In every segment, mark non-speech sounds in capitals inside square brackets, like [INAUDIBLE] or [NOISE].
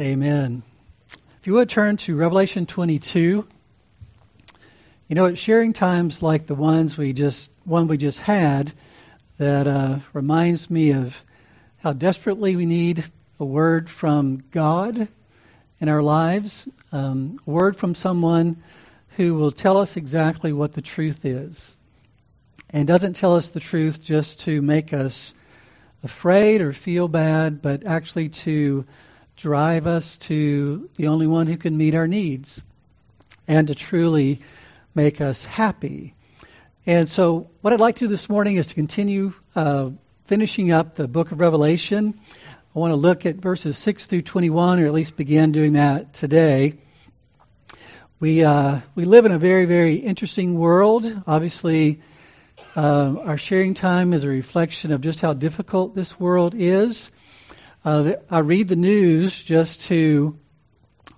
Amen. If you would turn to Revelation 22. You know, sharing times like the ones we just one we just had that uh, reminds me of how desperately we need a word from God in our lives, um, a word from someone who will tell us exactly what the truth is, and doesn't tell us the truth just to make us afraid or feel bad, but actually to drive us to the only one who can meet our needs and to truly make us happy. And so, what I'd like to do this morning is to continue uh, finishing up the book of Revelation. I want to look at verses 6 through 21, or at least begin doing that today. We, uh, we live in a very, very interesting world. Obviously, uh, our sharing time is a reflection of just how difficult this world is. Uh, I read the news just to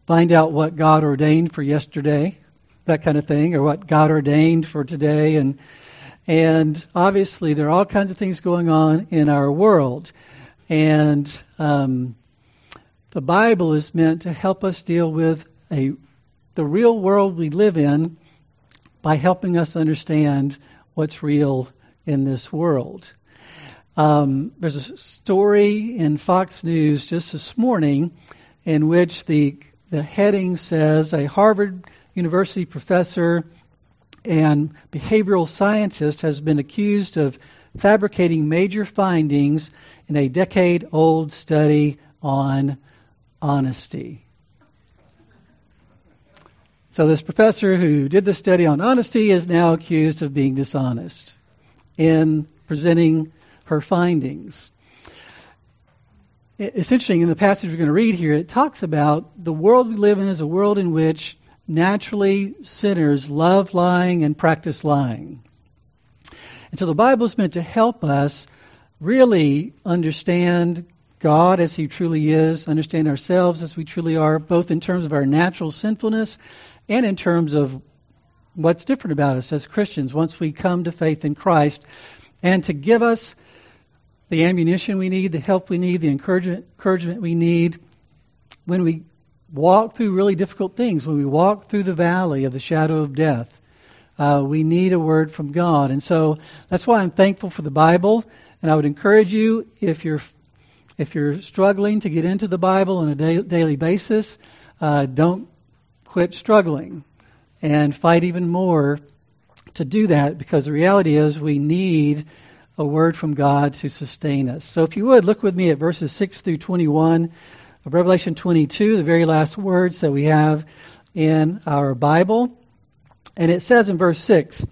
find out what God ordained for yesterday, that kind of thing, or what God ordained for today, and and obviously there are all kinds of things going on in our world, and um, the Bible is meant to help us deal with a the real world we live in by helping us understand what's real in this world. Um, there's a story in Fox News just this morning in which the the heading says a Harvard University professor and behavioral scientist has been accused of fabricating major findings in a decade old study on honesty. So, this professor who did the study on honesty is now accused of being dishonest in presenting her findings. It's interesting in the passage we're going to read here, it talks about the world we live in is a world in which naturally sinners love lying and practice lying. And so the Bible is meant to help us really understand God as He truly is, understand ourselves as we truly are, both in terms of our natural sinfulness and in terms of what's different about us as Christians once we come to faith in Christ, and to give us the ammunition we need, the help we need, the encouragement, encouragement we need when we walk through really difficult things, when we walk through the valley of the shadow of death. Uh, we need a word from God. And so that's why I'm thankful for the Bible. And I would encourage you, if you're if you're struggling to get into the Bible on a da- daily basis, uh, don't quit struggling and fight even more to do that because the reality is we need a word from God to sustain us. So if you would, look with me at verses 6 through 21 of Revelation 22, the very last words that we have in our Bible. And it says in verse 6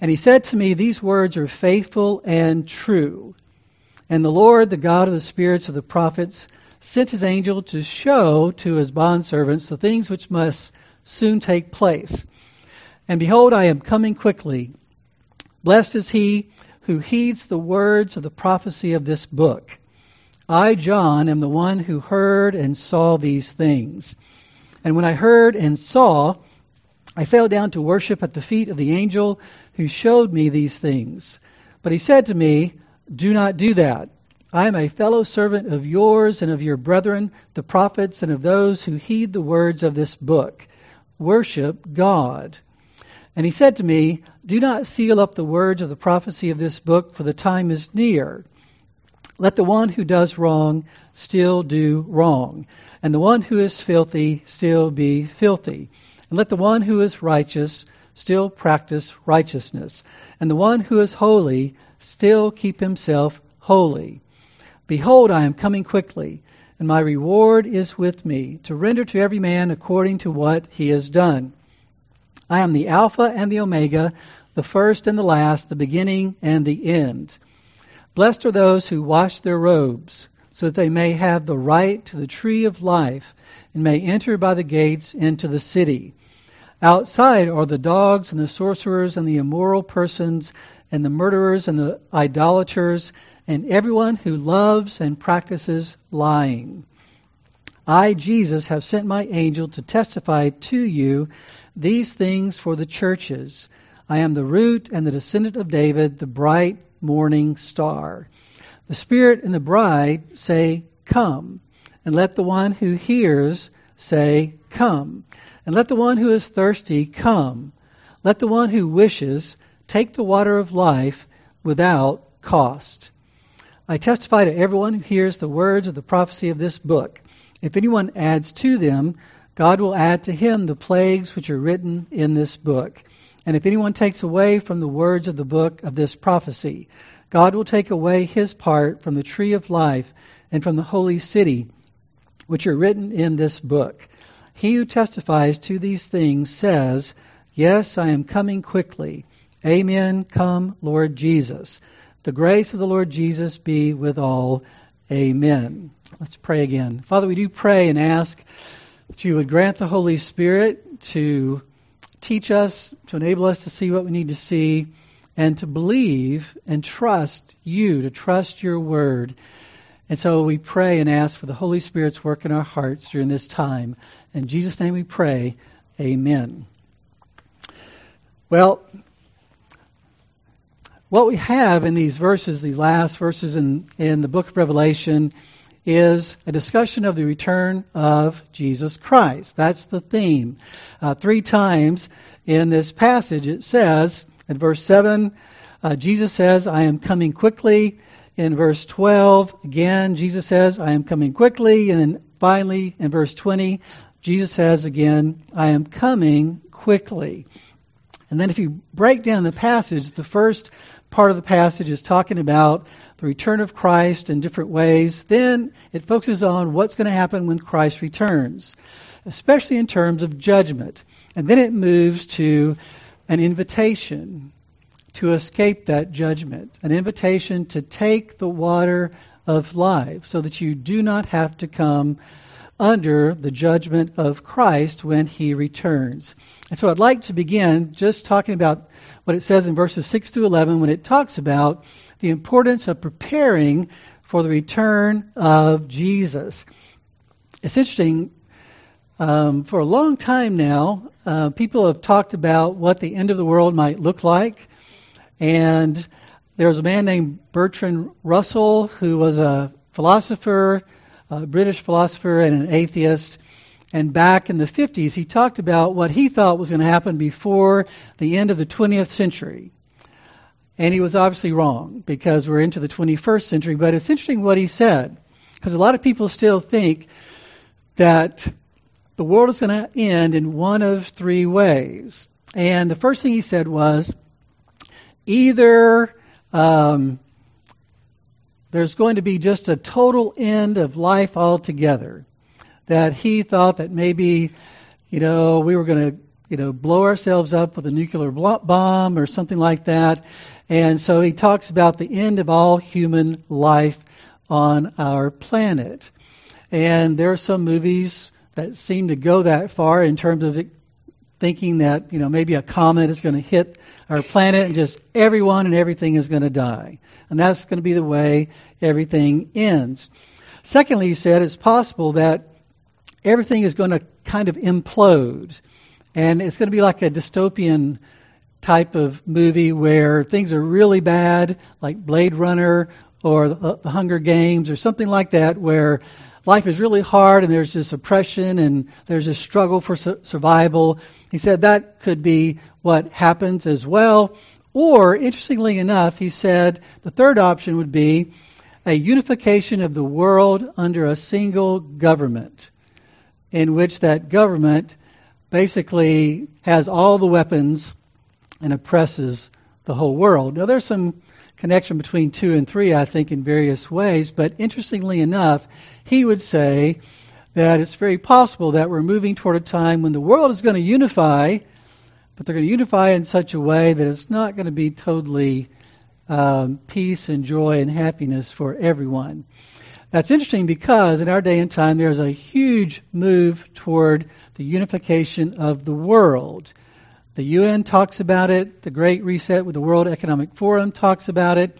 And he said to me, These words are faithful and true. And the Lord, the God of the spirits of the prophets, sent his angel to show to his bondservants the things which must soon take place. And behold, I am coming quickly. Blessed is he who heeds the words of the prophecy of this book. I, John, am the one who heard and saw these things. And when I heard and saw, I fell down to worship at the feet of the angel who showed me these things. But he said to me, Do not do that. I am a fellow servant of yours and of your brethren, the prophets, and of those who heed the words of this book. Worship God. And he said to me, Do not seal up the words of the prophecy of this book, for the time is near. Let the one who does wrong still do wrong, and the one who is filthy still be filthy. And let the one who is righteous still practice righteousness, and the one who is holy still keep himself holy. Behold, I am coming quickly, and my reward is with me, to render to every man according to what he has done. I am the Alpha and the Omega, the first and the last, the beginning and the end. Blessed are those who wash their robes, so that they may have the right to the tree of life, and may enter by the gates into the city. Outside are the dogs and the sorcerers and the immoral persons and the murderers and the idolaters and everyone who loves and practices lying. I, Jesus, have sent my angel to testify to you these things for the churches. I am the root and the descendant of David, the bright morning star. The Spirit and the bride say, Come. and let the one who hears say, Come. And let the one who is thirsty come. Let the one who wishes take the water of life without cost. I testify to everyone who hears the words of the prophecy of this book. If anyone adds to them, God will add to him the plagues which are written in this book. And if anyone takes away from the words of the book of this prophecy, God will take away his part from the tree of life and from the holy city, which are written in this book. He who testifies to these things says, Yes, I am coming quickly. Amen. Come, Lord Jesus. The grace of the Lord Jesus be with all. Amen. Let's pray again. Father, we do pray and ask that you would grant the Holy Spirit to teach us, to enable us to see what we need to see, and to believe and trust you, to trust your word. And so we pray and ask for the Holy Spirit's work in our hearts during this time. In Jesus' name we pray. Amen. Well, what we have in these verses, the last verses in, in the book of Revelation, is a discussion of the return of Jesus Christ. That's the theme. Uh, three times in this passage it says, in verse 7, uh, Jesus says, I am coming quickly. In verse 12, again, Jesus says, I am coming quickly. And then finally, in verse 20, Jesus says again, I am coming quickly. And then if you break down the passage, the first part of the passage is talking about the return of Christ in different ways. Then it focuses on what's going to happen when Christ returns, especially in terms of judgment. And then it moves to an invitation to escape that judgment, an invitation to take the water of life so that you do not have to come under the judgment of Christ when he returns. And so I'd like to begin just talking about what it says in verses 6 through 11 when it talks about the importance of preparing for the return of Jesus. It's interesting. Um, for a long time now, uh, people have talked about what the end of the world might look like. And there was a man named Bertrand Russell who was a philosopher a British philosopher and an atheist. And back in the 50s, he talked about what he thought was going to happen before the end of the 20th century. And he was obviously wrong because we're into the 21st century. But it's interesting what he said because a lot of people still think that the world is going to end in one of three ways. And the first thing he said was either um, there's going to be just a total end of life altogether. That he thought that maybe, you know, we were going to, you know, blow ourselves up with a nuclear bomb or something like that. And so he talks about the end of all human life on our planet. And there are some movies that seem to go that far in terms of thinking that, you know, maybe a comet is going to hit our planet and just everyone and everything is going to die. And that's going to be the way everything ends. Secondly, he said it's possible that everything is going to kind of implode. And it's going to be like a dystopian type of movie where things are really bad, like Blade Runner or The Hunger Games or something like that, where life is really hard and there's this oppression and there's this struggle for su- survival. He said that could be what happens as well. Or, interestingly enough, he said the third option would be a unification of the world under a single government, in which that government basically has all the weapons and oppresses the whole world. Now, there's some connection between two and three, I think, in various ways. But interestingly enough, he would say that it's very possible that we're moving toward a time when the world is going to unify, but they're going to unify in such a way that it's not going to be totally um, peace and joy and happiness for everyone. That's interesting because in our day and time there's a huge move toward the unification of the world. The UN talks about it. The Great Reset with the World Economic Forum talks about it.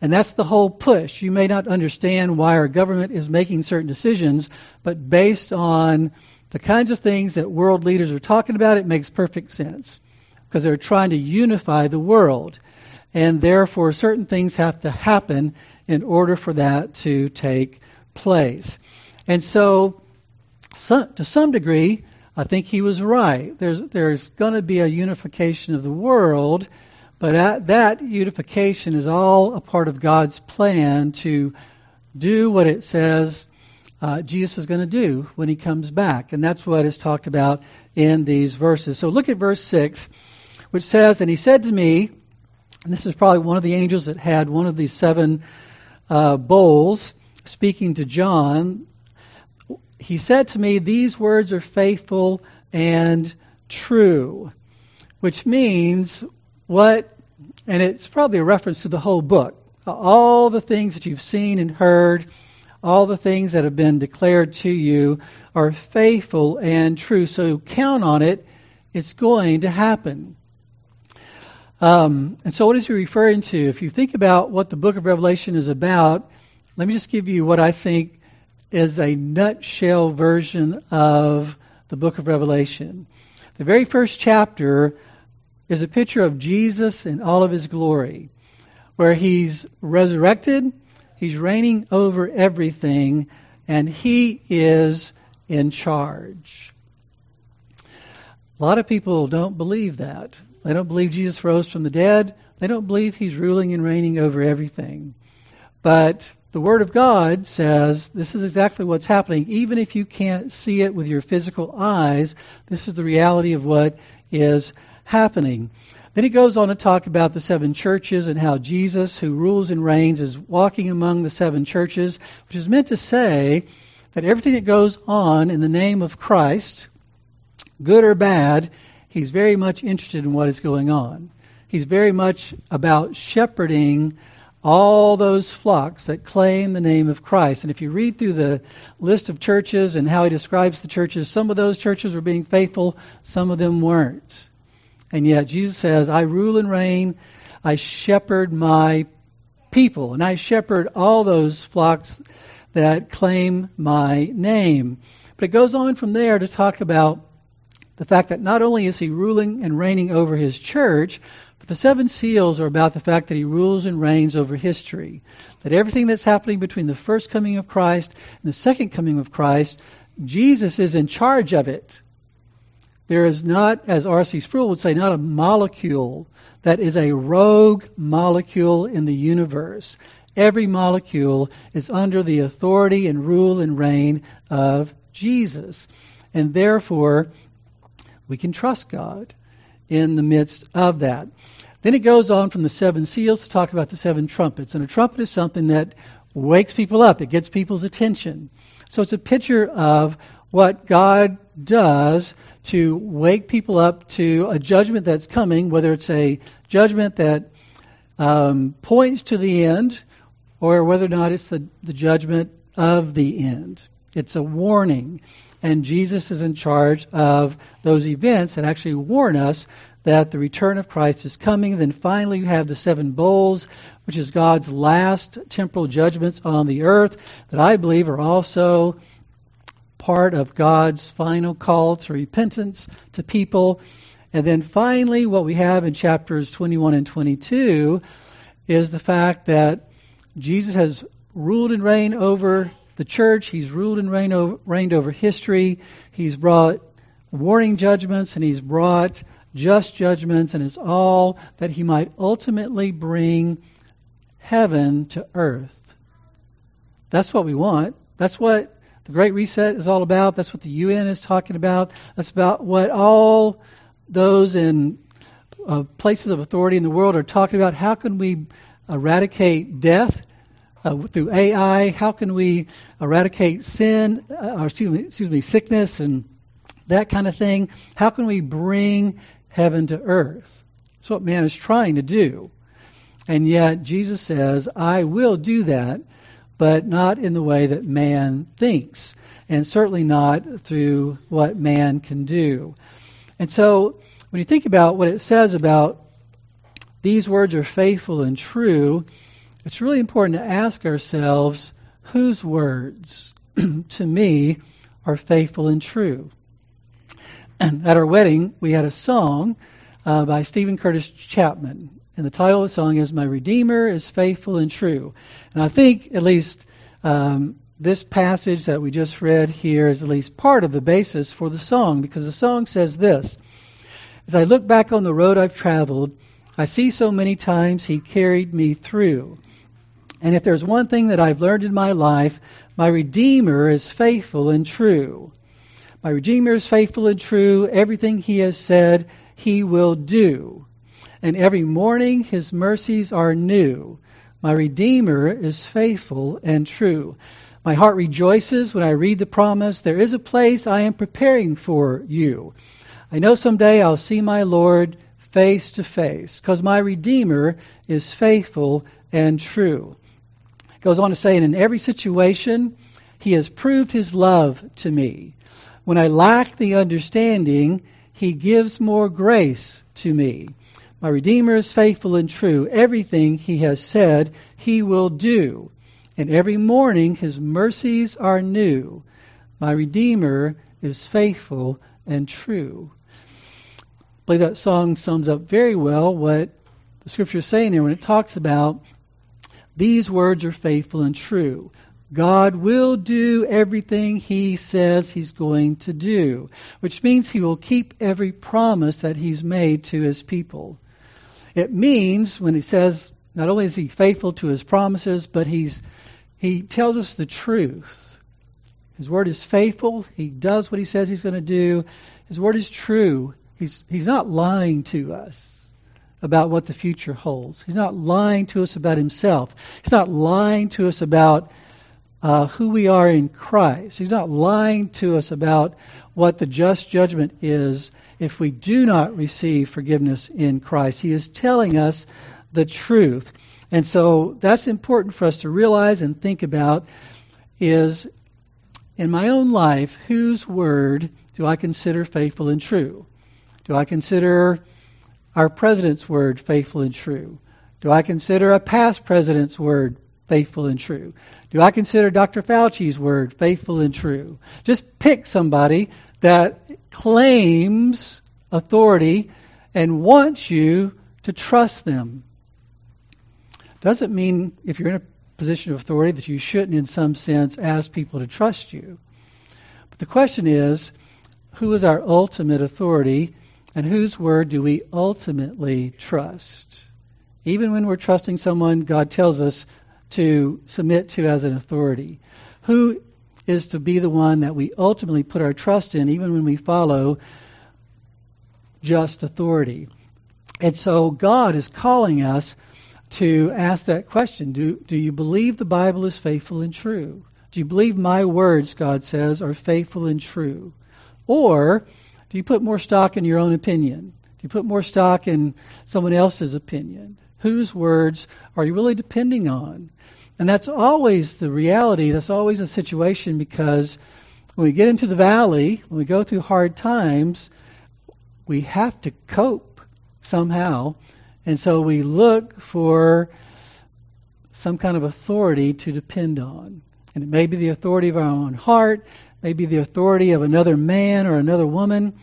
And that's the whole push. You may not understand why our government is making certain decisions, but based on the kinds of things that world leaders are talking about, it makes perfect sense. Because they're trying to unify the world. And therefore, certain things have to happen in order for that to take place. And so, so to some degree, I think he was right. There's, there's going to be a unification of the world, but that, that unification is all a part of God's plan to do what it says uh, Jesus is going to do when he comes back. And that's what is talked about in these verses. So look at verse 6, which says, And he said to me, and this is probably one of the angels that had one of these seven uh, bowls, speaking to John. He said to me, These words are faithful and true, which means what, and it's probably a reference to the whole book. All the things that you've seen and heard all the things that have been declared to you are faithful and true. So count on it. It's going to happen. Um, and so, what is he referring to? If you think about what the book of Revelation is about, let me just give you what I think is a nutshell version of the book of Revelation. The very first chapter is a picture of Jesus in all of his glory, where he's resurrected He's reigning over everything, and He is in charge. A lot of people don't believe that. They don't believe Jesus rose from the dead. They don't believe He's ruling and reigning over everything. But the Word of God says this is exactly what's happening. Even if you can't see it with your physical eyes, this is the reality of what is happening. Then he goes on to talk about the seven churches and how Jesus, who rules and reigns, is walking among the seven churches, which is meant to say that everything that goes on in the name of Christ, good or bad, he's very much interested in what is going on. He's very much about shepherding all those flocks that claim the name of Christ. And if you read through the list of churches and how he describes the churches, some of those churches were being faithful, some of them weren't. And yet Jesus says, I rule and reign, I shepherd my people, and I shepherd all those flocks that claim my name. But it goes on from there to talk about the fact that not only is he ruling and reigning over his church, but the seven seals are about the fact that he rules and reigns over history. That everything that's happening between the first coming of Christ and the second coming of Christ, Jesus is in charge of it. There is not, as R.C. Sproul would say, not a molecule that is a rogue molecule in the universe. Every molecule is under the authority and rule and reign of Jesus. And therefore, we can trust God in the midst of that. Then it goes on from the seven seals to talk about the seven trumpets. And a trumpet is something that wakes people up, it gets people's attention. So it's a picture of what God does to wake people up to a judgment that's coming, whether it's a judgment that um, points to the end or whether or not it's the, the judgment of the end. It's a warning. And Jesus is in charge of those events that actually warn us that the return of Christ is coming. Then finally, you have the seven bowls, which is God's last temporal judgments on the earth, that I believe are also part of God's final call to repentance to people. And then finally, what we have in chapters 21 and 22 is the fact that Jesus has ruled and reigned over the church. He's ruled and reigned over, reigned over history. He's brought warning judgments and he's brought just judgments, and it's all that he might ultimately bring heaven to earth. That's what we want. That's what the Great Reset is all about. That's what the UN is talking about. That's about what all those in uh, places of authority in the world are talking about. How can we eradicate death uh, through AI? How can we eradicate sin, uh, or excuse me, excuse me, sickness and that kind of thing? How can we bring heaven to earth? That's what man is trying to do. And yet Jesus says, I will do that but not in the way that man thinks, and certainly not through what man can do. And so, when you think about what it says about these words are faithful and true, it's really important to ask ourselves whose words, [CLEARS THROAT] to me, are faithful and true. At our wedding, we had a song uh, by Steven Curtis Chapman. And the title of the song is My Redeemer is Faithful and True. And I think, at least, um, this passage that we just read here is at least part of the basis for the song because the song says this As I look back on the road I've traveled, I see so many times He carried me through. And if there's one thing that I've learned in my life, my Redeemer is faithful and true. My Redeemer is faithful and true. Everything He has said, He will do. And every morning His mercies are new. My Redeemer is faithful and true. My heart rejoices when I read the promise, There is a place I am preparing for you. I know someday I'll see my Lord face to face, because my Redeemer is faithful and true. Goes on to say, and in every situation, he has proved his love to me. When I lack the understanding, he gives more grace to me. My Redeemer is faithful and true. Everything he has said, he will do and every morning his mercies are new. My Redeemer is faithful and true. I believe that song sums up very well what the scripture is saying there when it talks about these words are faithful and true. God will do everything He says He's going to do, which means He will keep every promise that He's made to His people. It means when He says, not only is He faithful to His promises, but He's he tells us the truth. His word is faithful. He does what he says he's going to do. His word is true. He's, he's not lying to us about what the future holds. He's not lying to us about himself. He's not lying to us about uh, who we are in Christ. He's not lying to us about what the just judgment is if we do not receive forgiveness in Christ. He is telling us the truth. And so that's important for us to realize and think about is in my own life, whose word do I consider faithful and true? Do I consider our president's word faithful and true? Do I consider a past president's word faithful and true? Do I consider Dr. Fauci's word faithful and true? Just pick somebody that claims authority and wants you to trust them doesn't mean if you're in a position of authority that you shouldn't, in some sense, ask people to trust you. But the question is who is our ultimate authority and whose word do we ultimately trust? Even when we're trusting someone God tells us to submit to as an authority. Who is to be the one that we ultimately put our trust in, even when we follow just authority? And so God is calling us to ask that question do, do you believe the Bible is faithful and true? Do you believe my words, God says, are faithful and true? Or do you put more stock in your own opinion? Do you put more stock in someone else's opinion? Whose words are you really depending on? And that's always the reality. That's always a situation because when we get into the valley, when we go through hard times, we have to cope somehow. And so we look for some kind of authority to depend on. And it may be the authority of our own heart, maybe the authority of another man or another woman.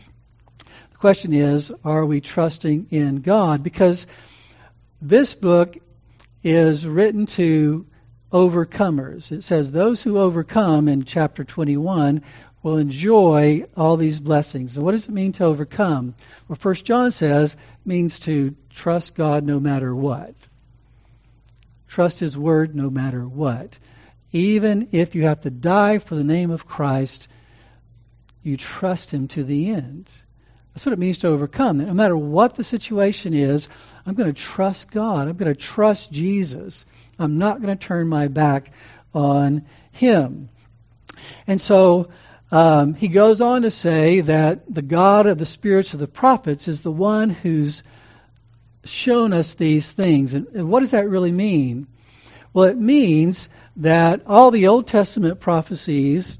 The question is, are we trusting in God? Because this book is written to overcomers. It says, Those who overcome in chapter 21 will enjoy all these blessings. And what does it mean to overcome? Well, First John says means to trust God no matter what. Trust His word no matter what. Even if you have to die for the name of Christ, you trust Him to the end. That's what it means to overcome. No matter what the situation is, I'm going to trust God. I'm going to trust Jesus. I'm not going to turn my back on Him. And so um, he goes on to say that the God of the spirits of the prophets is the one who's shown us these things. And, and what does that really mean? Well, it means that all the Old Testament prophecies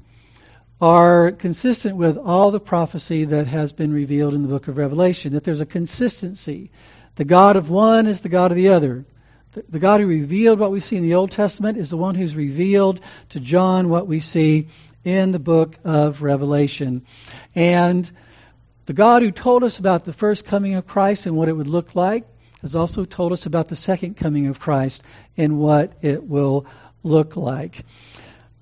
are consistent with all the prophecy that has been revealed in the book of Revelation, that there's a consistency. The God of one is the God of the other. The, God who revealed what we see in the Old Testament is the one who's revealed to John what we see in the book of Revelation. And the God who told us about the first coming of Christ and what it would look like has also told us about the second coming of Christ and what it will look like.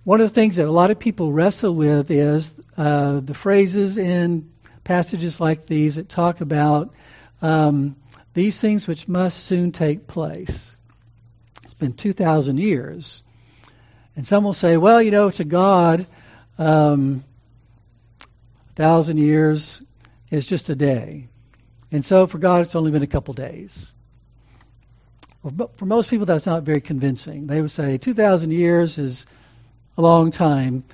one of the things that a lot of people wrestle with is uh, the phrases in passages like these that talk about um, these things which must soon take place. It's been 2,000 years. And some will say, well, you know, to God, um, a thousand years is just a day. And so for God, it's only been a couple days. Well, for most people, that's not very convincing. They would say 2,000 years is a long time,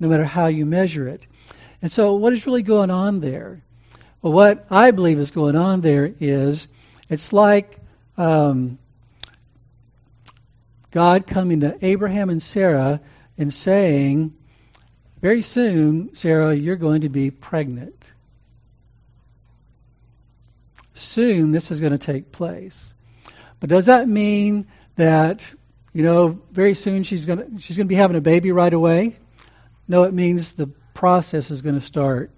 no matter how you measure it. And so, what is really going on there? Well, what I believe is going on there is it's like um, God coming to Abraham and Sarah and saying, Very soon, Sarah, you're going to be pregnant. Soon, this is going to take place. But does that mean that, you know, very soon she's going to, she's going to be having a baby right away? No, it means the process is going to start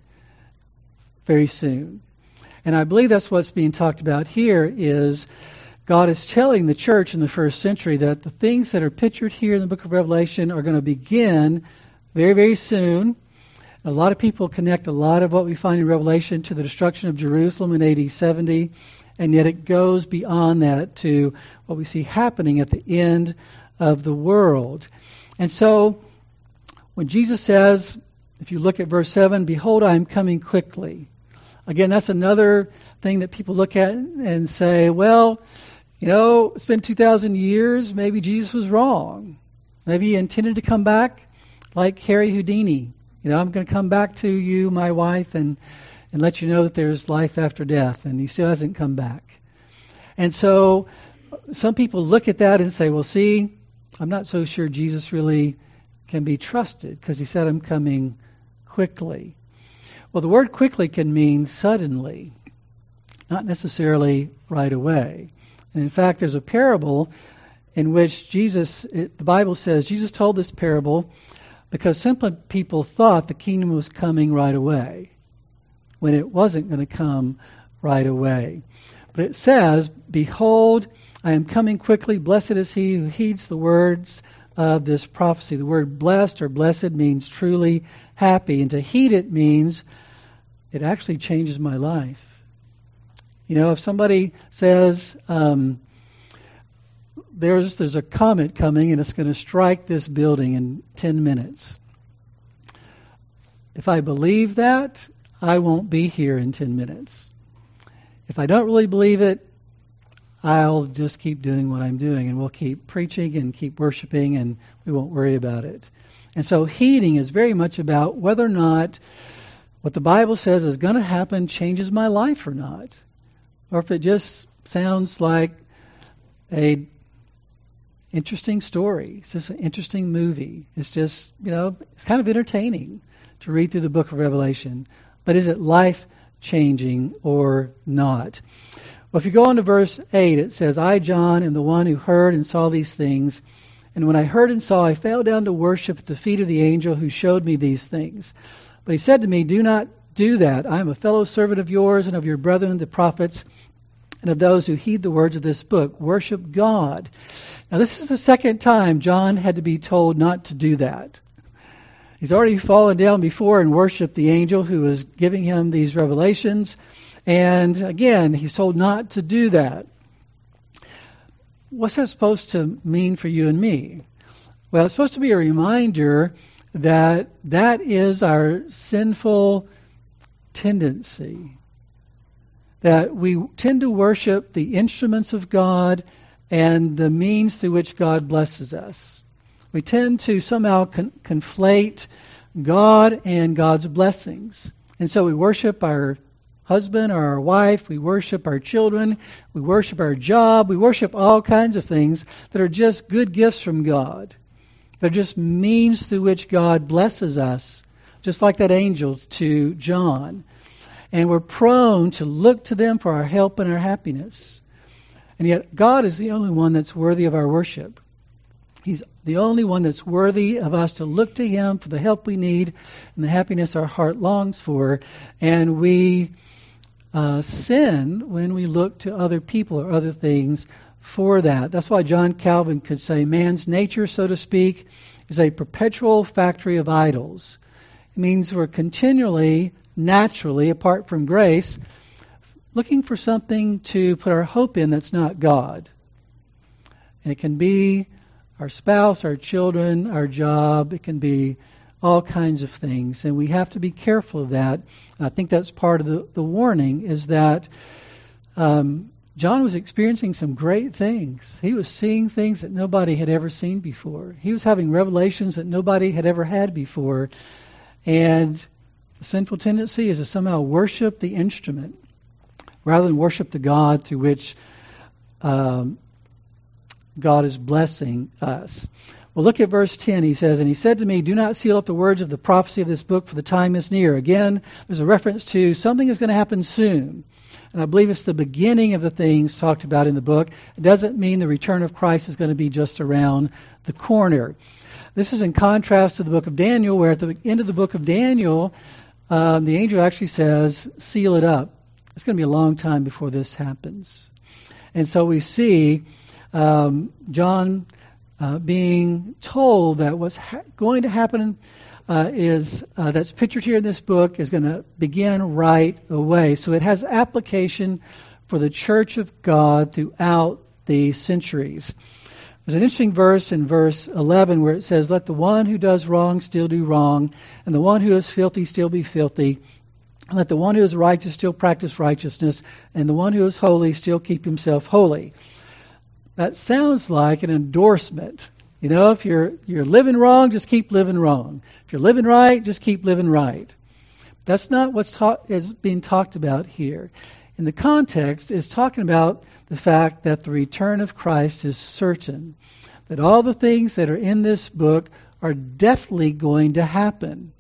very soon. And I believe that's what's being talked about here is God is telling the church in the first century that the things that are pictured here in the book of Revelation are going to begin very, very soon. A lot of people connect a lot of what we find in Revelation to the destruction of Jerusalem in AD 70, and yet it goes beyond that to what we see happening at the end of the world. And so, when Jesus says, if you look at verse 7, Behold, I am coming quickly. Again, that's another thing that people look at and say, well, you know, it's been 2,000 years. Maybe Jesus was wrong. Maybe he intended to come back like Harry Houdini. You know, I'm going to come back to you, my wife, and, and let you know that there's life after death. And he still hasn't come back. And so some people look at that and say, well, see, I'm not so sure Jesus really can be trusted because he said, I'm coming quickly. Well, the word quickly can mean suddenly, not necessarily right away. And in fact, there's a parable in which Jesus, it, the Bible says, Jesus told this parable because simply people thought the kingdom was coming right away when it wasn't going to come right away. But it says, Behold, I am coming quickly. Blessed is he who heeds the words of this prophecy. The word blessed or blessed means truly happy, and to heed it means it actually changes my life. You know, if somebody says, um, there's, there's a comet coming and it's going to strike this building in 10 minutes. If I believe that, I won't be here in 10 minutes. If I don't really believe it, I'll just keep doing what I'm doing and we'll keep preaching and keep worshiping and we won't worry about it. And so heeding is very much about whether or not what the Bible says is going to happen changes my life or not. Or if it just sounds like a interesting story. It's just an interesting movie. It's just, you know, it's kind of entertaining to read through the book of Revelation. But is it life changing or not? Well, if you go on to verse 8, it says, I, John, am the one who heard and saw these things. And when I heard and saw, I fell down to worship at the feet of the angel who showed me these things. But he said to me, Do not do that. I am a fellow servant of yours and of your brethren, the prophets, and of those who heed the words of this book. Worship God. Now, this is the second time John had to be told not to do that. He's already fallen down before and worshiped the angel who was giving him these revelations. And again, he's told not to do that. What's that supposed to mean for you and me? Well, it's supposed to be a reminder that that is our sinful tendency that we tend to worship the instruments of God and the means through which God blesses us. We tend to somehow con- conflate God and God's blessings. And so we worship our husband or our wife, we worship our children, we worship our job, we worship all kinds of things that are just good gifts from God. They're just means through which God blesses us, just like that angel to John and we're prone to look to them for our help and our happiness. And yet, God is the only one that's worthy of our worship. He's the only one that's worthy of us to look to Him for the help we need and the happiness our heart longs for. And we uh, sin when we look to other people or other things for that. That's why John Calvin could say man's nature, so to speak, is a perpetual factory of idols. It means we're continually, naturally, apart from grace, looking for something to put our hope in that's not God. And it can be our spouse, our children, our job. It can be all kinds of things. And we have to be careful of that. I think that's part of the, the warning is that um, John was experiencing some great things. He was seeing things that nobody had ever seen before. He was having revelations that nobody had ever had before. And the sinful tendency is to somehow worship the instrument rather than worship the God through which um, God is blessing us. Well, look at verse 10. He says, And he said to me, Do not seal up the words of the prophecy of this book, for the time is near. Again, there's a reference to something is going to happen soon. And I believe it's the beginning of the things talked about in the book. It doesn't mean the return of Christ is going to be just around the corner. This is in contrast to the book of Daniel, where at the end of the book of Daniel, um, the angel actually says, Seal it up. It's going to be a long time before this happens. And so we see um, John uh, being told that what's ha- going to happen uh, is uh, that's pictured here in this book is going to begin right away. So it has application for the church of God throughout the centuries. There's an interesting verse in verse 11 where it says, Let the one who does wrong still do wrong, and the one who is filthy still be filthy. Let the one who is righteous still practice righteousness, and the one who is holy still keep himself holy. That sounds like an endorsement. You know, if you're you're living wrong, just keep living wrong. If you're living right, just keep living right. That's not what's ta- is being talked about here. In the context, is talking about the fact that the return of Christ is certain. That all the things that are in this book are definitely going to happen.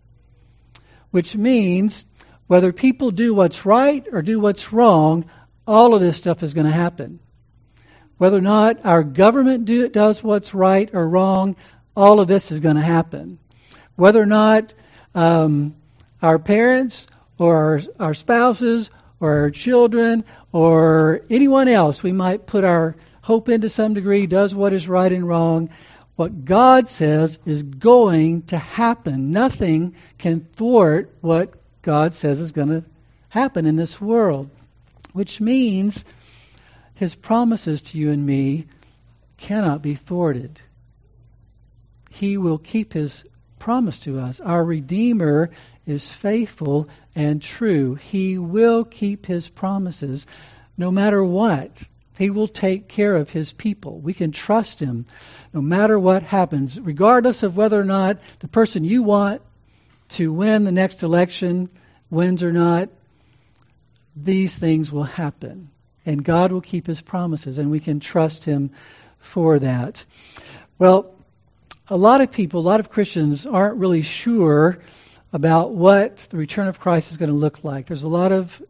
Which means whether people do what's right or do what's wrong, all of this stuff is going to happen. Whether or not our government do, does what's right or wrong, all of this is going to happen. Whether or not um, our parents or our, our spouses or our children or anyone else we might put our hope into some degree does what is right and wrong, what God says is going to happen. Nothing can thwart what God says is going to happen in this world, which means his promises to you and me cannot be thwarted. He will keep his promise to us. Our Redeemer is faithful and true. He will keep his promises no matter what. He will take care of his people. We can trust him no matter what happens, regardless of whether or not the person you want to win the next election wins or not, these things will happen. And God will keep his promises, and we can trust him for that. Well, a lot of people, a lot of Christians aren't really sure about what the return of Christ is going to look like. There's a lot of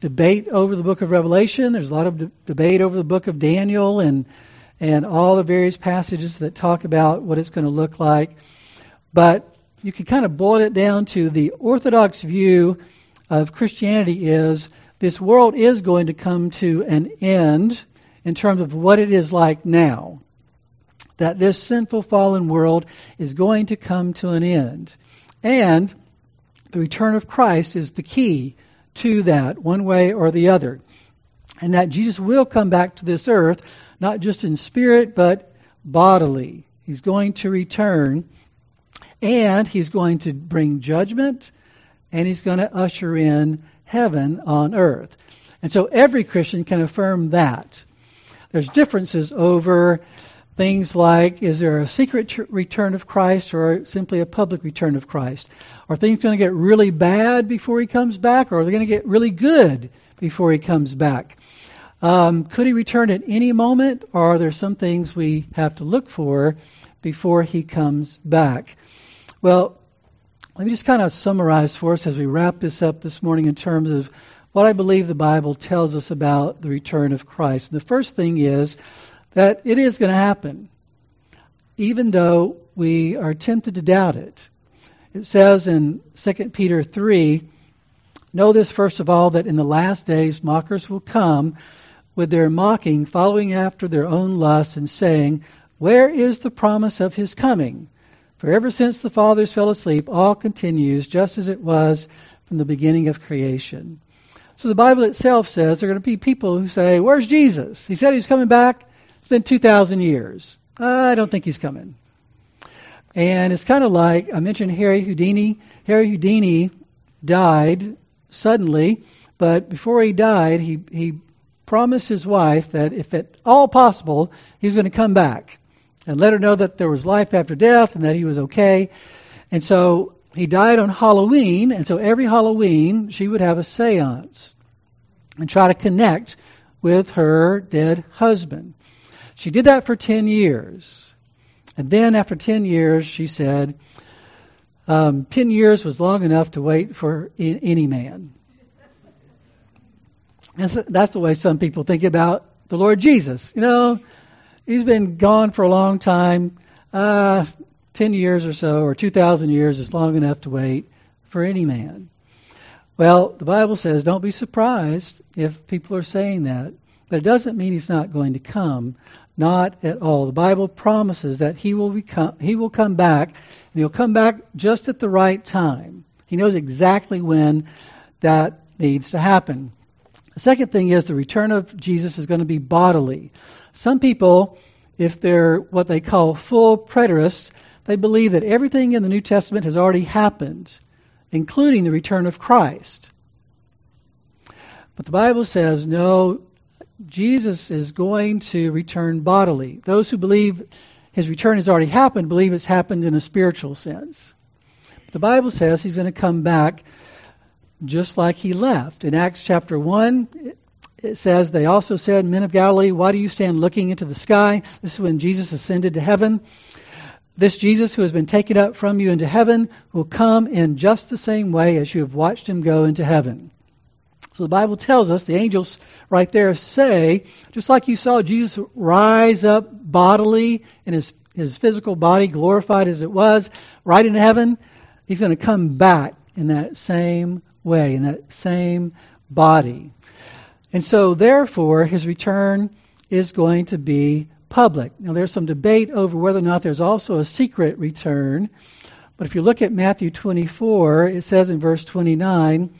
debate over the book of Revelation. There's a lot of de- debate over the book of Daniel and and all the various passages that talk about what it's going to look like. But you can kind of boil it down to the orthodox view of Christianity is this world is going to come to an end in terms of what it is like now. That this sinful fallen world is going to come to an end. And the return of Christ is the key to that, one way or the other. And that Jesus will come back to this earth, not just in spirit, but bodily. He's going to return and he's going to bring judgment, and he's going to usher in heaven on earth. And so every Christian can affirm that. There's differences over things like is there a secret return of Christ or simply a public return of Christ? Are things going to get really bad before he comes back, or are they going to get really good before he comes back? Um, could he return at any moment, or are there some things we have to look for before he comes back? Well, let me just kind of summarize for us as we wrap this up this morning in terms of what I believe the Bible tells us about the return of Christ. And the first thing is that it is going to happen, even though we are tempted to doubt it. It says in 2 Peter 3 Know this, first of all, that in the last days mockers will come with their mocking, following after their own lusts, and saying, Where is the promise of his coming? For ever since the fathers fell asleep, all continues just as it was from the beginning of creation. So the Bible itself says there are going to be people who say, Where's Jesus? He said he's coming back. It's been 2,000 years. I don't think he's coming. And it's kind of like I mentioned Harry Houdini. Harry Houdini died suddenly, but before he died, he, he promised his wife that if at all possible, he was going to come back and let her know that there was life after death and that he was okay. And so he died on Halloween, and so every Halloween she would have a seance and try to connect with her dead husband. She did that for 10 years. And then after 10 years, she said, um, 10 years was long enough to wait for any man. That's, that's the way some people think about the Lord Jesus. You know, he's been gone for a long time. Uh, 10 years or so, or 2,000 years is long enough to wait for any man. Well, the Bible says don't be surprised if people are saying that, but it doesn't mean he's not going to come. Not at all. The Bible promises that he will, become, he will come back, and he'll come back just at the right time. He knows exactly when that needs to happen. The second thing is the return of Jesus is going to be bodily. Some people, if they're what they call full preterists, they believe that everything in the New Testament has already happened, including the return of Christ. But the Bible says, no, Jesus is going to return bodily. Those who believe his return has already happened believe it's happened in a spiritual sense. But the Bible says he's going to come back just like he left. In Acts chapter 1, it says, They also said, Men of Galilee, why do you stand looking into the sky? This is when Jesus ascended to heaven. This Jesus who has been taken up from you into heaven will come in just the same way as you have watched him go into heaven. So the Bible tells us, the angels right there say, just like you saw Jesus rise up bodily in his, his physical body, glorified as it was, right into heaven, he's going to come back in that same way, in that same body. And so, therefore, his return is going to be public. Now, there's some debate over whether or not there's also a secret return. But if you look at Matthew 24, it says in verse 29,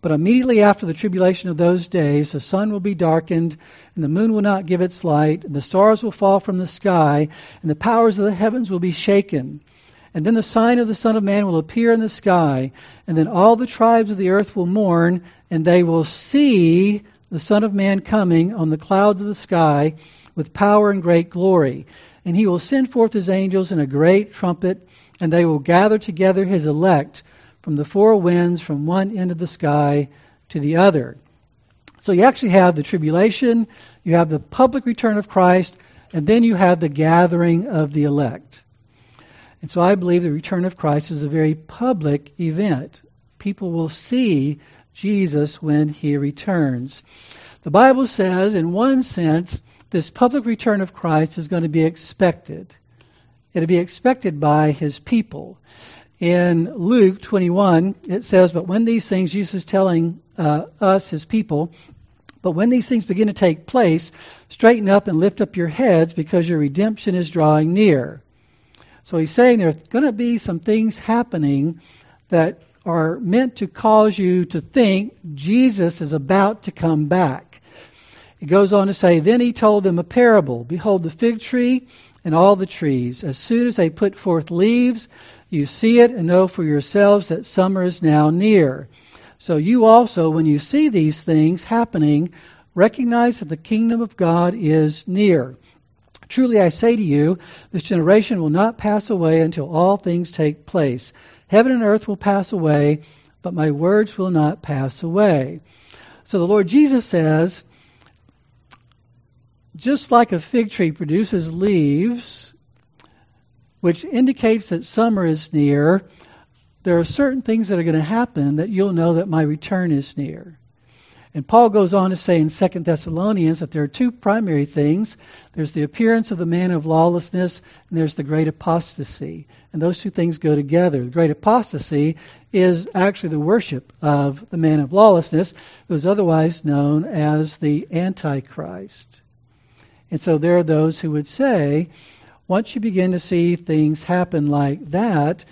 But immediately after the tribulation of those days, the sun will be darkened, and the moon will not give its light, and the stars will fall from the sky, and the powers of the heavens will be shaken. And then the sign of the Son of Man will appear in the sky, and then all the tribes of the earth will mourn, and they will see the Son of Man coming on the clouds of the sky with power and great glory. And he will send forth his angels in a great trumpet, and they will gather together his elect from the four winds from one end of the sky to the other. So you actually have the tribulation, you have the public return of Christ, and then you have the gathering of the elect. And so I believe the return of Christ is a very public event. People will see Jesus when he returns. The Bible says, in one sense, this public return of Christ is going to be expected. It'll be expected by his people. In Luke 21, it says, But when these things, Jesus is telling uh, us, his people, but when these things begin to take place, straighten up and lift up your heads because your redemption is drawing near. So he's saying there's going to be some things happening that are meant to cause you to think Jesus is about to come back. He goes on to say, Then he told them a parable Behold, the fig tree and all the trees. As soon as they put forth leaves, you see it and know for yourselves that summer is now near. So you also, when you see these things happening, recognize that the kingdom of God is near. Truly I say to you, this generation will not pass away until all things take place. Heaven and earth will pass away, but my words will not pass away. So the Lord Jesus says, just like a fig tree produces leaves, which indicates that summer is near, there are certain things that are going to happen that you'll know that my return is near. And Paul goes on to say in 2 Thessalonians that there are two primary things there's the appearance of the man of lawlessness, and there's the great apostasy. And those two things go together. The great apostasy is actually the worship of the man of lawlessness, who is otherwise known as the Antichrist. And so there are those who would say, once you begin to see things happen like that,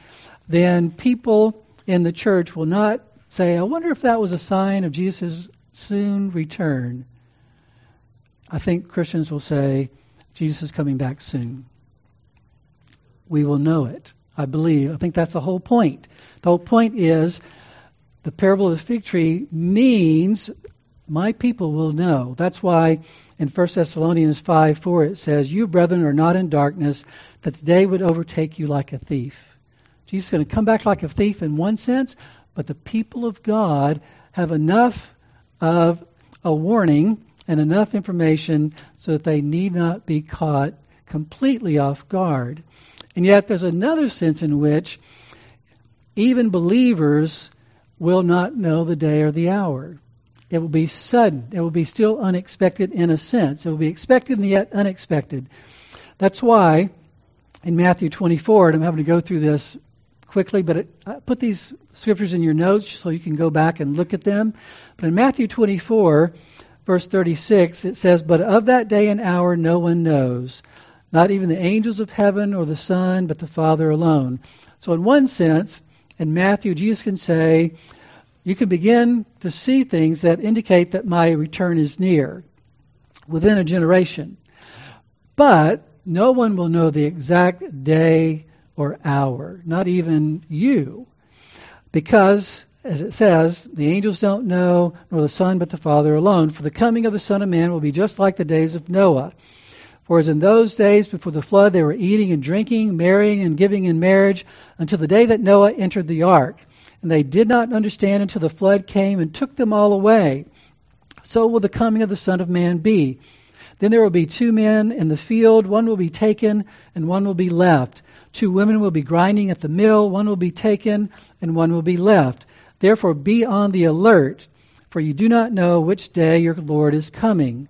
then people in the church will not say, I wonder if that was a sign of Jesus' soon return. I think Christians will say, Jesus is coming back soon. We will know it. I believe. I think that's the whole point. The whole point is the parable of the fig tree means my people will know. That's why in 1 Thessalonians 5 4 it says, You, brethren, are not in darkness, that the day would overtake you like a thief. Jesus is going to come back like a thief in one sense, but the people of God have enough of a warning and enough information so that they need not be caught completely off guard. And yet, there's another sense in which even believers will not know the day or the hour. It will be sudden. It will be still unexpected in a sense. It will be expected and yet unexpected. That's why in Matthew 24, and I'm having to go through this quickly, but it, I put these scriptures in your notes so you can go back and look at them. But in Matthew 24, verse 36, it says, But of that day and hour no one knows, not even the angels of heaven or the Son, but the Father alone. So, in one sense, in Matthew, Jesus can say, you can begin to see things that indicate that my return is near within a generation. But no one will know the exact day or hour, not even you. Because, as it says, the angels don't know, nor the Son, but the Father alone. For the coming of the Son of Man will be just like the days of Noah. For as in those days before the flood, they were eating and drinking, marrying and giving in marriage, until the day that Noah entered the ark and they did not understand until the flood came and took them all away. So will the coming of the Son of Man be. Then there will be two men in the field, one will be taken and one will be left. Two women will be grinding at the mill, one will be taken and one will be left. Therefore be on the alert, for you do not know which day your Lord is coming.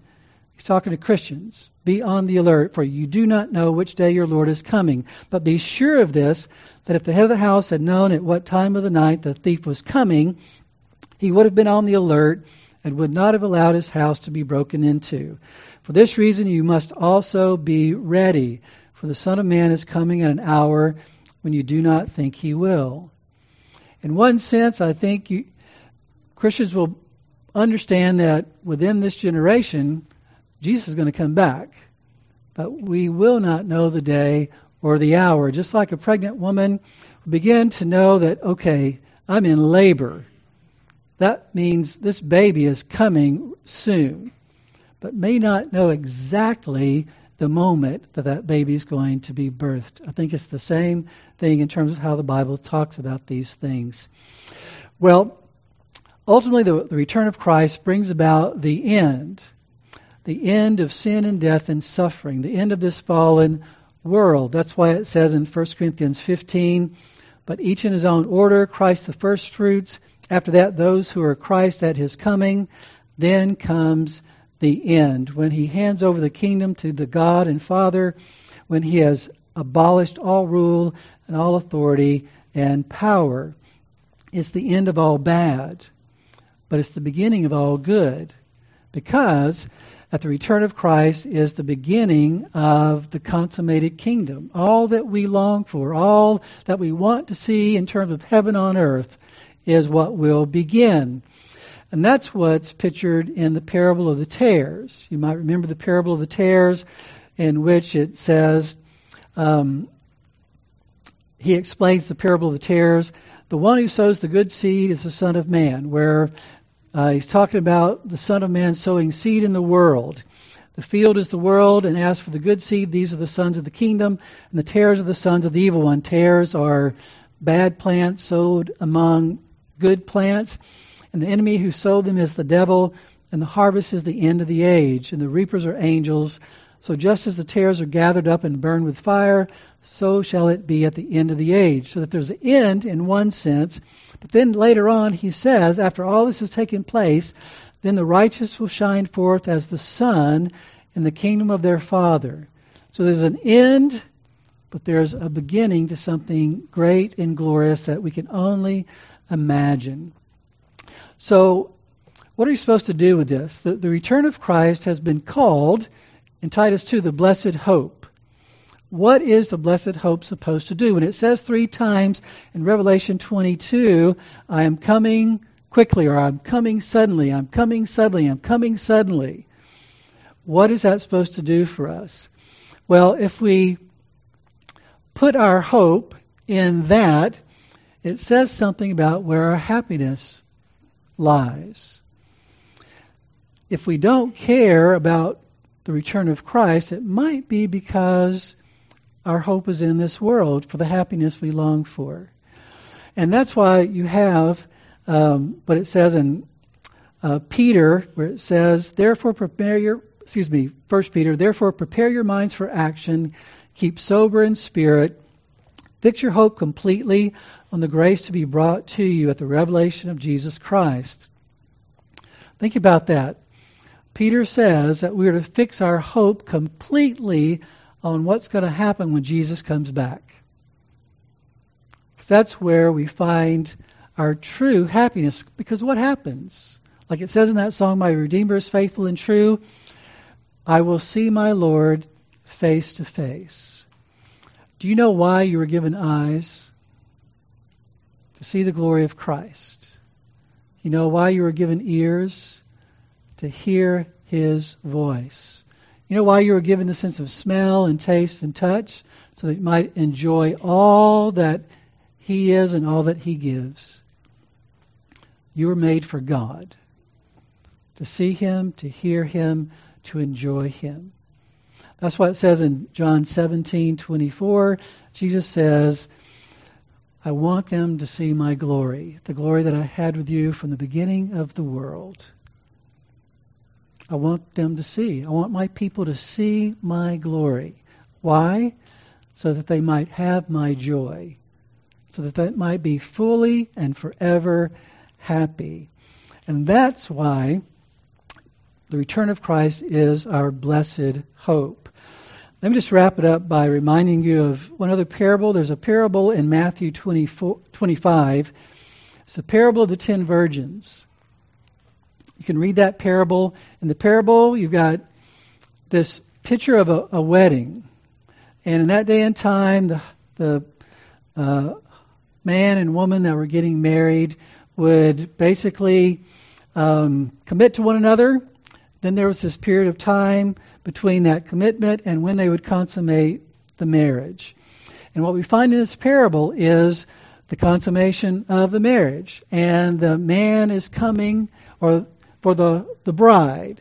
He's talking to Christians. Be on the alert, for you do not know which day your Lord is coming. But be sure of this, that if the head of the house had known at what time of the night the thief was coming, he would have been on the alert and would not have allowed his house to be broken into. For this reason, you must also be ready, for the Son of Man is coming at an hour when you do not think he will. In one sense, I think you, Christians will understand that within this generation, Jesus is going to come back. But we will not know the day or the hour. Just like a pregnant woman begin to know that, okay, I'm in labor. That means this baby is coming soon, but may not know exactly the moment that that baby is going to be birthed. I think it's the same thing in terms of how the Bible talks about these things. Well, ultimately, the, the return of Christ brings about the end the end of sin and death and suffering, the end of this fallen world. That's why it says in 1 Corinthians 15, but each in his own order, Christ the firstfruits, after that those who are Christ at his coming, then comes the end, when he hands over the kingdom to the God and Father, when he has abolished all rule and all authority and power. It's the end of all bad, but it's the beginning of all good. Because at the return of Christ is the beginning of the consummated kingdom. All that we long for, all that we want to see in terms of heaven on earth, is what will begin. And that's what's pictured in the parable of the tares. You might remember the parable of the tares, in which it says, um, he explains the parable of the tares. The one who sows the good seed is the Son of Man, where uh, he's talking about the Son of Man sowing seed in the world. The field is the world, and as for the good seed, these are the sons of the kingdom, and the tares are the sons of the evil one. Tares are bad plants sowed among good plants, and the enemy who sowed them is the devil, and the harvest is the end of the age, and the reapers are angels. So just as the tares are gathered up and burned with fire, so shall it be at the end of the age. So that there's an end in one sense. But then later on, he says, after all this has taken place, then the righteous will shine forth as the sun in the kingdom of their Father. So there's an end, but there's a beginning to something great and glorious that we can only imagine. So, what are you supposed to do with this? The, the return of Christ has been called in Titus 2 the blessed hope. what is the blessed hope supposed to do? When it says three times in Revelation 22, I am coming quickly, or I'm coming suddenly, I'm coming suddenly, I'm coming suddenly. What is that supposed to do for us? Well, if we put our hope in that, it says something about where our happiness lies. If we don't care about the return of Christ, it might be because our hope is in this world for the happiness we long for. And that's why you have um, what it says in uh, Peter, where it says, Therefore prepare your, excuse me, First Peter, therefore prepare your minds for action, keep sober in spirit, fix your hope completely on the grace to be brought to you at the revelation of Jesus Christ. Think about that. Peter says that we are to fix our hope completely on what's going to happen when Jesus comes back. Because that's where we find our true happiness. Because what happens? Like it says in that song, My Redeemer is faithful and true. I will see my Lord face to face. Do you know why you were given eyes? To see the glory of Christ. You know why you were given ears? To hear his voice. You know why you were given the sense of smell and taste and touch? So that you might enjoy all that He is and all that He gives. You were made for God. To see Him, to hear Him, to enjoy Him. That's what it says in John 17, 24. Jesus says, I want them to see my glory, the glory that I had with you from the beginning of the world. I want them to see. I want my people to see my glory. Why? So that they might have my joy. So that they might be fully and forever happy. And that's why the return of Christ is our blessed hope. Let me just wrap it up by reminding you of one other parable. There's a parable in Matthew 24, 25. It's the parable of the ten virgins. You can read that parable. In the parable, you've got this picture of a, a wedding. And in that day and time, the, the uh, man and woman that were getting married would basically um, commit to one another. Then there was this period of time between that commitment and when they would consummate the marriage. And what we find in this parable is the consummation of the marriage. And the man is coming, or for the, the bride.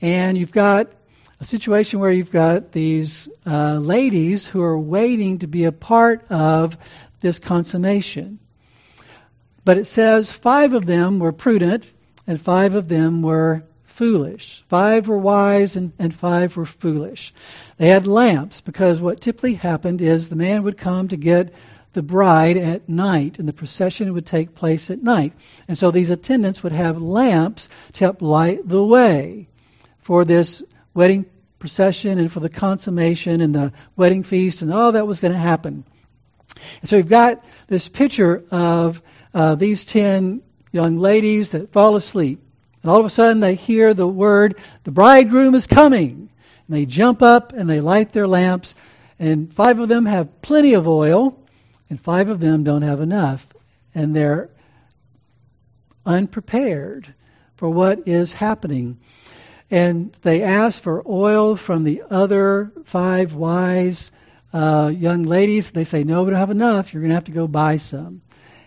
And you've got a situation where you've got these uh, ladies who are waiting to be a part of this consummation. But it says five of them were prudent and five of them were foolish. Five were wise and, and five were foolish. They had lamps because what typically happened is the man would come to get the bride at night, and the procession would take place at night. And so these attendants would have lamps to help light the way for this wedding procession and for the consummation and the wedding feast and all that was going to happen. And so you've got this picture of uh, these ten young ladies that fall asleep. And all of a sudden they hear the word, the bridegroom is coming. And they jump up and they light their lamps. And five of them have plenty of oil and five of them don't have enough, and they're unprepared for what is happening. And they ask for oil from the other five wise uh, young ladies. They say, No, we don't have enough. You're going to have to go buy some.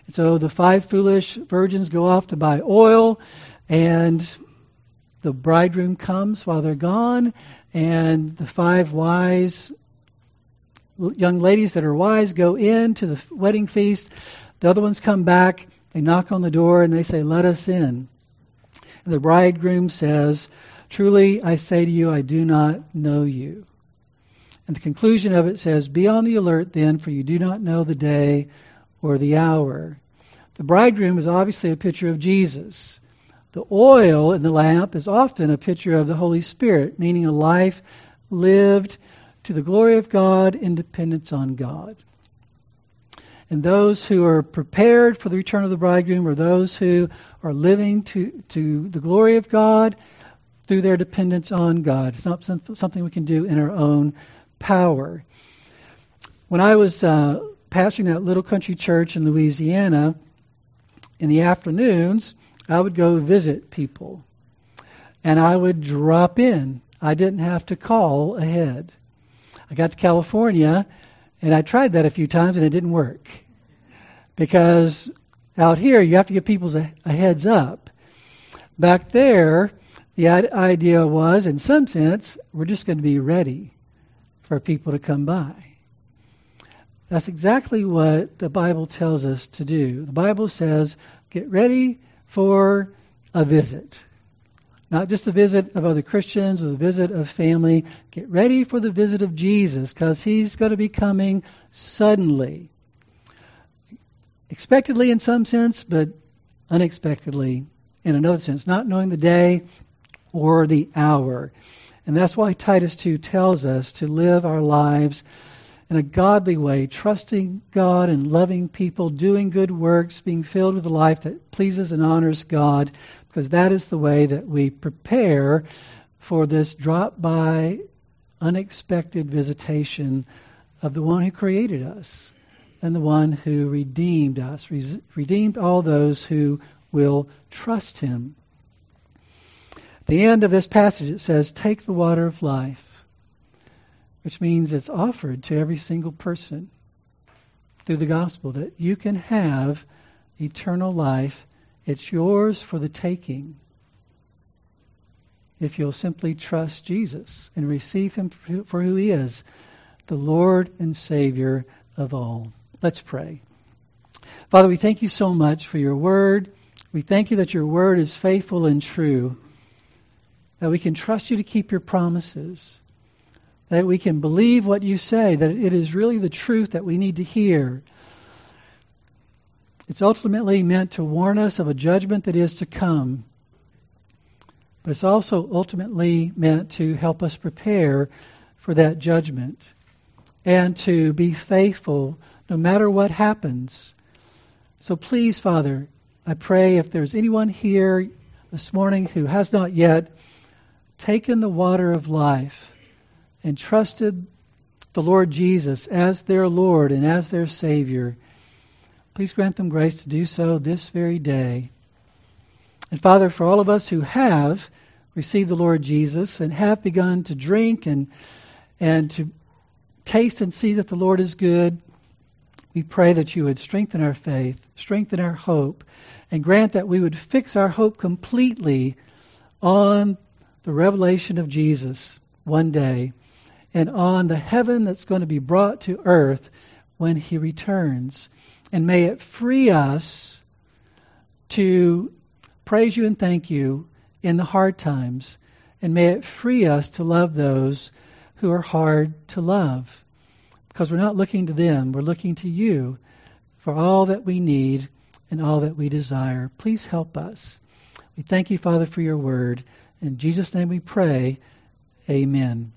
And so the five foolish virgins go off to buy oil, and the bridegroom comes while they're gone, and the five wise young ladies that are wise go in to the wedding feast. The other ones come back. They knock on the door and they say, Let us in. And the bridegroom says, Truly I say to you, I do not know you. And the conclusion of it says, Be on the alert then, for you do not know the day or the hour. The bridegroom is obviously a picture of Jesus. The oil in the lamp is often a picture of the Holy Spirit, meaning a life lived to the glory of God in dependence on God. And those who are prepared for the return of the bridegroom are those who are living to, to the glory of God through their dependence on God. It's not something we can do in our own power. when I was uh, pastoring that little country church in Louisiana, in the afternoons, I would go visit people. And I would drop in. I didn't have to call ahead. I got to California, and I tried that a few times, and it didn't work. Because out here, you have to give people a, a heads up. Back there, the idea was, in some sense, we're just going to be ready for people to come by. That's exactly what the Bible tells us to do. The Bible says, get ready for a visit. Not just the visit of other Christians or the visit of family. Get ready for the visit of Jesus because he's going to be coming suddenly. Expectedly in some sense, but unexpectedly in another sense, not knowing the day or the hour. And that's why Titus 2 tells us to live our lives in a godly way, trusting God and loving people, doing good works, being filled with a life that pleases and honors God, because that is the way that we prepare for this drop by, unexpected visitation of the one who created us and the one who redeemed us, redeemed all those who will trust him. At the end of this passage, it says, Take the water of life which means it's offered to every single person through the gospel that you can have eternal life. It's yours for the taking if you'll simply trust Jesus and receive him for who he is, the Lord and Savior of all. Let's pray. Father, we thank you so much for your word. We thank you that your word is faithful and true, that we can trust you to keep your promises that we can believe what you say, that it is really the truth that we need to hear. It's ultimately meant to warn us of a judgment that is to come, but it's also ultimately meant to help us prepare for that judgment and to be faithful no matter what happens. So please, Father, I pray if there's anyone here this morning who has not yet taken the water of life, and trusted the Lord Jesus as their Lord and as their Savior, please grant them grace to do so this very day. And Father, for all of us who have received the Lord Jesus and have begun to drink and and to taste and see that the Lord is good, we pray that you would strengthen our faith, strengthen our hope, and grant that we would fix our hope completely on the revelation of Jesus one day and on the heaven that's going to be brought to earth when he returns. And may it free us to praise you and thank you in the hard times. And may it free us to love those who are hard to love. Because we're not looking to them, we're looking to you for all that we need and all that we desire. Please help us. We thank you, Father, for your word. In Jesus' name we pray. Amen.